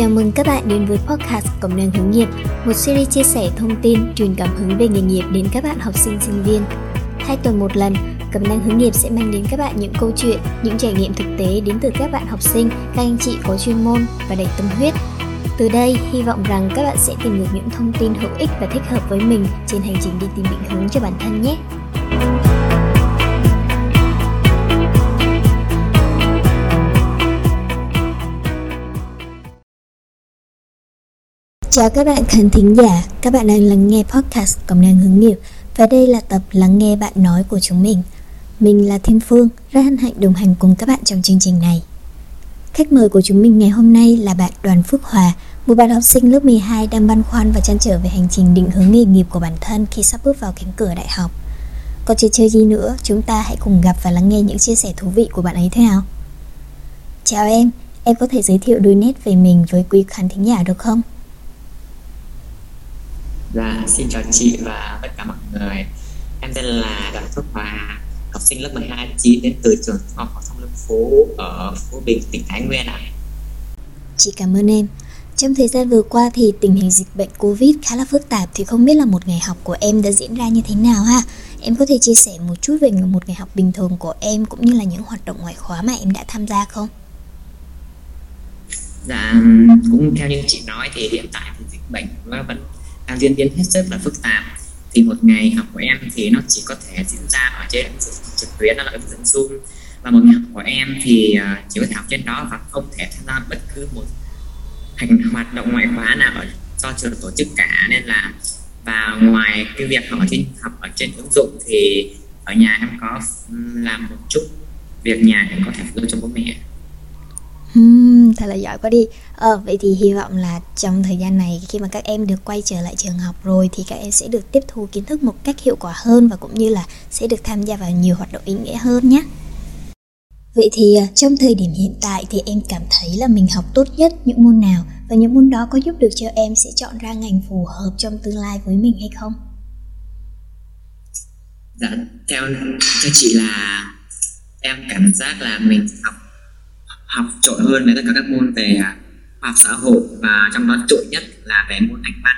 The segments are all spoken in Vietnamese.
chào mừng các bạn đến với podcast Cộng đồng hướng nghiệp, một series chia sẻ thông tin, truyền cảm hứng về nghề nghiệp đến các bạn học sinh sinh viên. Hai tuần một lần, Cẩm đồng hướng nghiệp sẽ mang đến các bạn những câu chuyện, những trải nghiệm thực tế đến từ các bạn học sinh, các anh chị có chuyên môn và đầy tâm huyết. Từ đây, hy vọng rằng các bạn sẽ tìm được những thông tin hữu ích và thích hợp với mình trên hành trình đi tìm định hướng cho bản thân nhé. Chào các bạn khán thính giả, các bạn đang lắng nghe podcast Cộng đồng hướng nghiệp và đây là tập lắng nghe bạn nói của chúng mình. Mình là Thiên Phương, rất hân hạnh đồng hành cùng các bạn trong chương trình này. Khách mời của chúng mình ngày hôm nay là bạn Đoàn Phước Hòa, một bạn học sinh lớp 12 đang băn khoăn và chăn trở về hành trình định hướng nghề nghiệp của bản thân khi sắp bước vào cánh cửa đại học. Còn chưa chơi gì nữa, chúng ta hãy cùng gặp và lắng nghe những chia sẻ thú vị của bạn ấy thế nào. Chào em, em có thể giới thiệu đôi nét về mình với quý khán thính giả được không? Dạ, xin chào chị và tất cả mọi người Em tên là Đoàn Phước Hòa học sinh lớp 12 9 đến từ trường học phổ thông Lương Phú ở Phú Bình, tỉnh Thái Nguyên ạ. À. Chị cảm ơn em. Trong thời gian vừa qua thì tình hình dịch bệnh Covid khá là phức tạp thì không biết là một ngày học của em đã diễn ra như thế nào ha? Em có thể chia sẻ một chút về một ngày học bình thường của em cũng như là những hoạt động ngoại khóa mà em đã tham gia không? Dạ, cũng theo như chị nói thì hiện tại thì dịch bệnh nó vẫn đang diễn biến hết sức là phức tạp. Thì một ngày học của em thì nó chỉ có thể diễn ra ở trên ứng dụng trực tuyến, đó là ứng dụng Zoom. Và một ngày học của em thì à, chỉ có thể học trên đó và không thể tham gia bất cứ một hành, hoạt động ngoại khóa nào ở do trường tổ chức cả. Nên là, và ngoài cái việc học ở trên, học ở trên ứng dụng thì ở nhà em có làm một chút việc nhà để có thể phụ cho bố mẹ. Hmm, thật là giỏi quá đi ờ, Vậy thì hy vọng là trong thời gian này Khi mà các em được quay trở lại trường học rồi Thì các em sẽ được tiếp thu kiến thức một cách hiệu quả hơn Và cũng như là sẽ được tham gia vào nhiều hoạt động ý nghĩa hơn nhé Vậy thì ờ, trong thời điểm hiện tại thì em cảm thấy là mình học tốt nhất những môn nào Và những môn đó có giúp được cho em sẽ chọn ra ngành phù hợp trong tương lai với mình hay không? Dạ, theo, theo chị là em cảm giác là mình học học trội hơn với tất cả các môn về à, khoa học xã hội và trong đó trội nhất là về môn anh văn.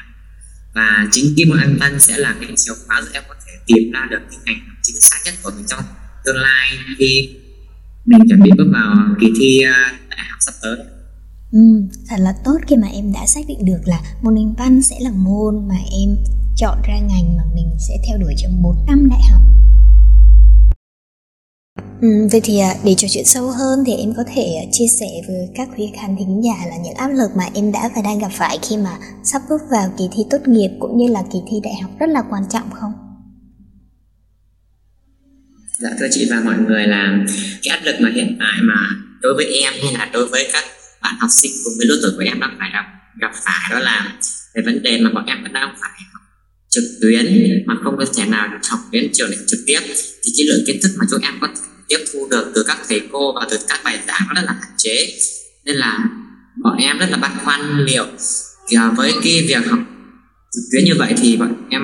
Và chính cái môn anh văn sẽ là cái chìa khóa giúp em có thể tìm ra được cái ngành chính xác nhất của mình trong tương lai khi mình chuẩn bị bước vào kỳ thi à, đại học sắp tới. Ừ, thật là tốt khi mà em đã xác định được là môn anh văn sẽ là môn mà em chọn ra ngành mà mình sẽ theo đuổi trong 4 năm đại học. Ừ, vậy thì à, để trò chuyện sâu hơn thì em có thể à, chia sẻ với các quý khán thính giả là những áp lực mà em đã và đang gặp phải khi mà sắp bước vào kỳ thi tốt nghiệp cũng như là kỳ thi đại học rất là quan trọng không? Dạ thưa chị và mọi người là cái áp lực mà hiện tại mà đối với em hay là đối với các bạn học sinh cùng với lứa tuổi của em đang phải gặp gặp phải đó là về vấn đề mà bọn em vẫn đang phải học trực tuyến mà không có thể nào học đến trường trực tiếp thì cái lượng kiến thức mà chúng em có thể tiếp thu được từ các thầy cô và từ các bài giảng rất là hạn chế nên là bọn em rất là băn khoăn liệu với cái việc học trực tuyến như vậy thì bọn em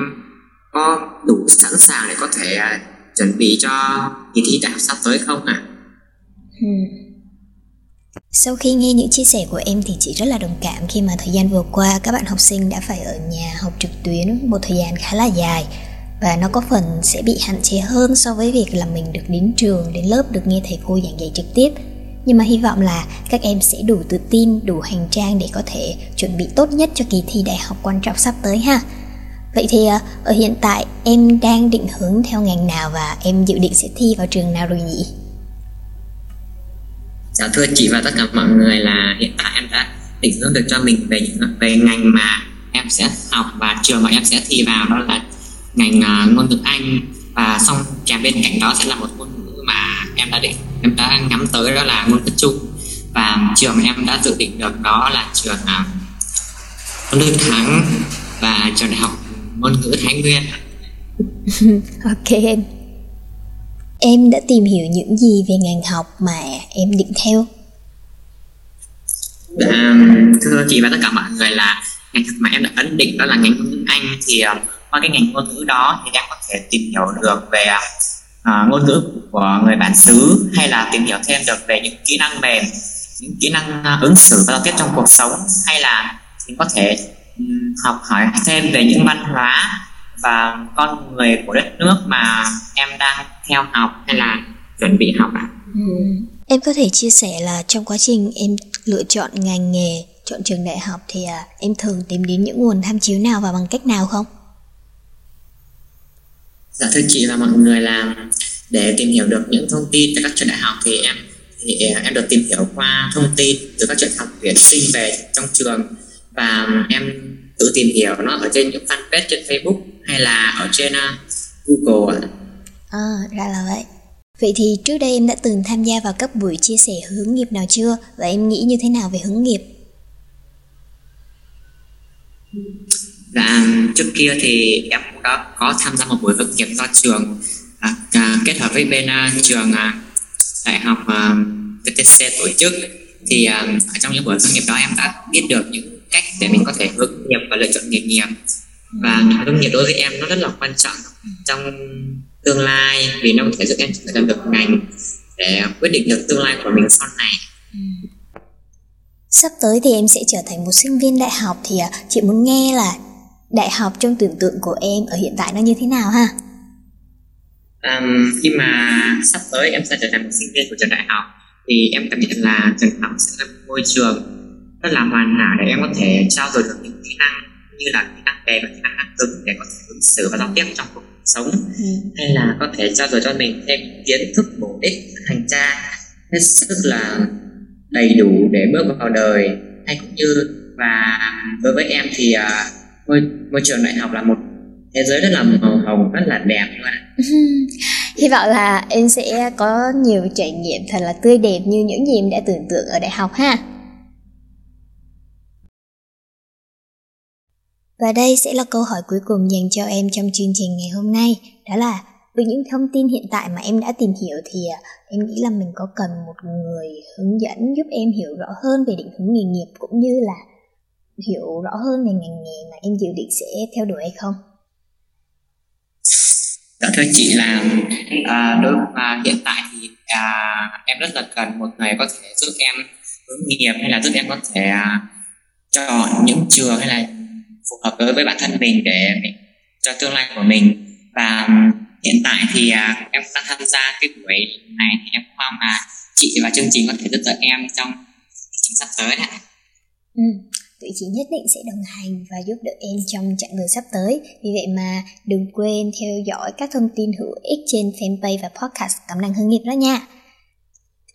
có đủ sẵn sàng để có thể uh, chuẩn bị cho kỳ thi đại học sắp tới không ạ? À? Sau khi nghe những chia sẻ của em thì chị rất là đồng cảm khi mà thời gian vừa qua các bạn học sinh đã phải ở nhà học trực tuyến một thời gian khá là dài và nó có phần sẽ bị hạn chế hơn so với việc là mình được đến trường, đến lớp, được nghe thầy cô giảng dạy trực tiếp. Nhưng mà hy vọng là các em sẽ đủ tự tin, đủ hành trang để có thể chuẩn bị tốt nhất cho kỳ thi đại học quan trọng sắp tới ha. Vậy thì ờ, ở hiện tại em đang định hướng theo ngành nào và em dự định sẽ thi vào trường nào rồi nhỉ? Dạ thưa chị và tất cả mọi người là hiện tại em đã định hướng được cho mình về những, về ngành mà em sẽ học và trường mà em sẽ thi vào, đó là ngành uh, ngôn ngữ Anh. Và xong kèm bên cạnh đó sẽ là một ngôn ngữ mà em đã định em đã nhắm tới đó là ngôn ngữ chung và trường mà em đã dự định được đó là trường uh, ngôn ngữ Thắng và trường đại học ngôn ngữ Thái Nguyên. Ok em em đã tìm hiểu những gì về ngành học mà em định theo? Dạ, thưa chị và tất cả mọi người là ngành học mà em đã ấn định đó là ngành ngôn ngữ Anh thì uh, qua cái ngành ngôn ngữ đó thì em có thể tìm hiểu được về uh, ngôn ngữ của người bản xứ hay là tìm hiểu thêm được về những kỹ năng mềm những kỹ năng uh, ứng xử và giao tiếp trong cuộc sống hay là mình có thể um, học hỏi thêm về những văn hóa và con người của đất nước mà em đang theo học hay là chuẩn bị học ạ. À? Ừ. Em có thể chia sẻ là trong quá trình em lựa chọn ngành nghề, chọn trường đại học thì à, em thường tìm đến những nguồn tham chiếu nào và bằng cách nào không? Dạ thưa chị và mọi người là để tìm hiểu được những thông tin từ các trường đại học thì em thì à, em được tìm hiểu qua thông tin từ các trường học tuyển sinh về trong trường và em tự tìm hiểu nó ở trên những fanpage trên Facebook hay là ở trên uh, Google ạ. À, ra là vậy. Vậy thì trước đây em đã từng tham gia vào các buổi chia sẻ hướng nghiệp nào chưa và em nghĩ như thế nào về hướng nghiệp? Dạ, trước kia thì em cũng đã có tham gia một buổi thực nghiệp do trường à, à, kết hợp với bên à, trường à, đại học à, VTC tổ chức thì à, ở trong những buổi thực nghiệp đó em đã biết được những cách để mình có thể hướng nghiệp và lựa chọn nghề nghiệp và hướng nghiệp đối với em nó rất là quan trọng trong tương lai vì nó có thể giúp em trở thành được ngành để quyết định được tương lai của mình sau này. Sắp tới thì em sẽ trở thành một sinh viên đại học thì à, chị muốn nghe là đại học trong tưởng tượng của em ở hiện tại nó như thế nào ha? Um, khi mà sắp tới em sẽ trở thành một sinh viên của trường đại học thì em cảm nhận là trường học sẽ là một môi trường rất là hoàn hảo để em có thể trao dồi được những kỹ năng như là kỹ năng mềm và kỹ năng năng cứng để có thể ứng xử và giao tiếp trong cuộc sống ừ. hay là có thể trao dồi cho mình thêm kiến thức bổ ích hành trang hết sức là đầy đủ để bước vào đời hay cũng như và đối với em thì uh, môi, môi trường đại học là một thế giới rất là màu hồng rất là đẹp luôn hy vọng là em sẽ có nhiều trải nghiệm thật là tươi đẹp như những gì em đã tưởng tượng ở đại học ha. Và đây sẽ là câu hỏi cuối cùng dành cho em trong chương trình ngày hôm nay, đó là với những thông tin hiện tại mà em đã tìm hiểu thì à, em nghĩ là mình có cần một người hướng dẫn giúp em hiểu rõ hơn về định hướng nghề nghiệp cũng như là hiểu rõ hơn về ngành nghề mà em dự định sẽ theo đuổi hay không? Dạ thưa chị là à, đối à, hiện tại thì à, em rất là cần một người có thể giúp em hướng nghiệp hay là giúp em có thể à, chọn những trường hay là phù hợp với, với bản thân mình để cho tương lai của mình. Và hiện tại thì uh, em đang tham gia cái buổi này thì em mong là chị và chương trình có thể giúp đỡ em trong trình sắp tới đấy ừ tụi chị nhất định sẽ đồng hành và giúp đỡ em trong chặng đường sắp tới. Vì vậy mà đừng quên theo dõi các thông tin hữu ích trên fanpage và podcast Cảm năng hướng nghiệp đó nha.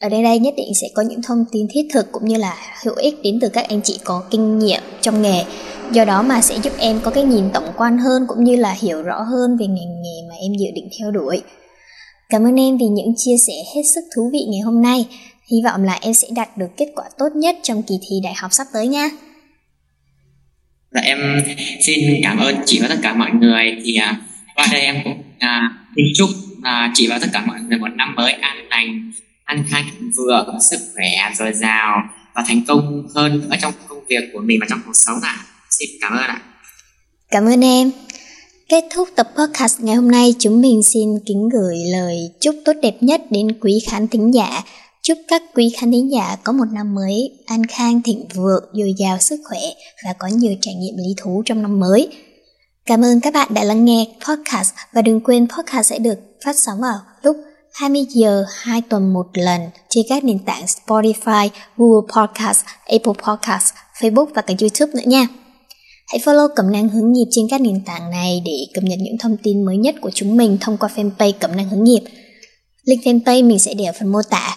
Ở đây đây nhất định sẽ có những thông tin thiết thực cũng như là hữu ích đến từ các anh chị có kinh nghiệm trong nghề do đó mà sẽ giúp em có cái nhìn tổng quan hơn cũng như là hiểu rõ hơn về ngành nghề mà em dự định theo đuổi cảm ơn em vì những chia sẻ hết sức thú vị ngày hôm nay hy vọng là em sẽ đạt được kết quả tốt nhất trong kỳ thi đại học sắp tới nha Dạ em xin cảm ơn chị và tất cả mọi người thì à, qua đây em cũng à, xin chúc à, chị và tất cả mọi người một năm mới an lành an khang thịnh vượng sức khỏe dồi dào và thành công hơn ở trong công việc của mình và trong cuộc sống ạ. À. Xin cảm ơn ạ. Cảm ơn em. Kết thúc tập podcast ngày hôm nay, chúng mình xin kính gửi lời chúc tốt đẹp nhất đến quý khán thính giả. Chúc các quý khán thính giả có một năm mới an khang thịnh vượng, dồi dào sức khỏe và có nhiều trải nghiệm lý thú trong năm mới. Cảm ơn các bạn đã lắng nghe podcast và đừng quên podcast sẽ được phát sóng vào lúc 20 giờ 2 tuần một lần trên các nền tảng Spotify, Google Podcast, Apple Podcast, Facebook và cả YouTube nữa nha. Hãy follow Cẩm năng hướng nghiệp trên các nền tảng này để cập nhật những thông tin mới nhất của chúng mình thông qua fanpage Cẩm năng hướng nghiệp. Link fanpage mình sẽ để ở phần mô tả.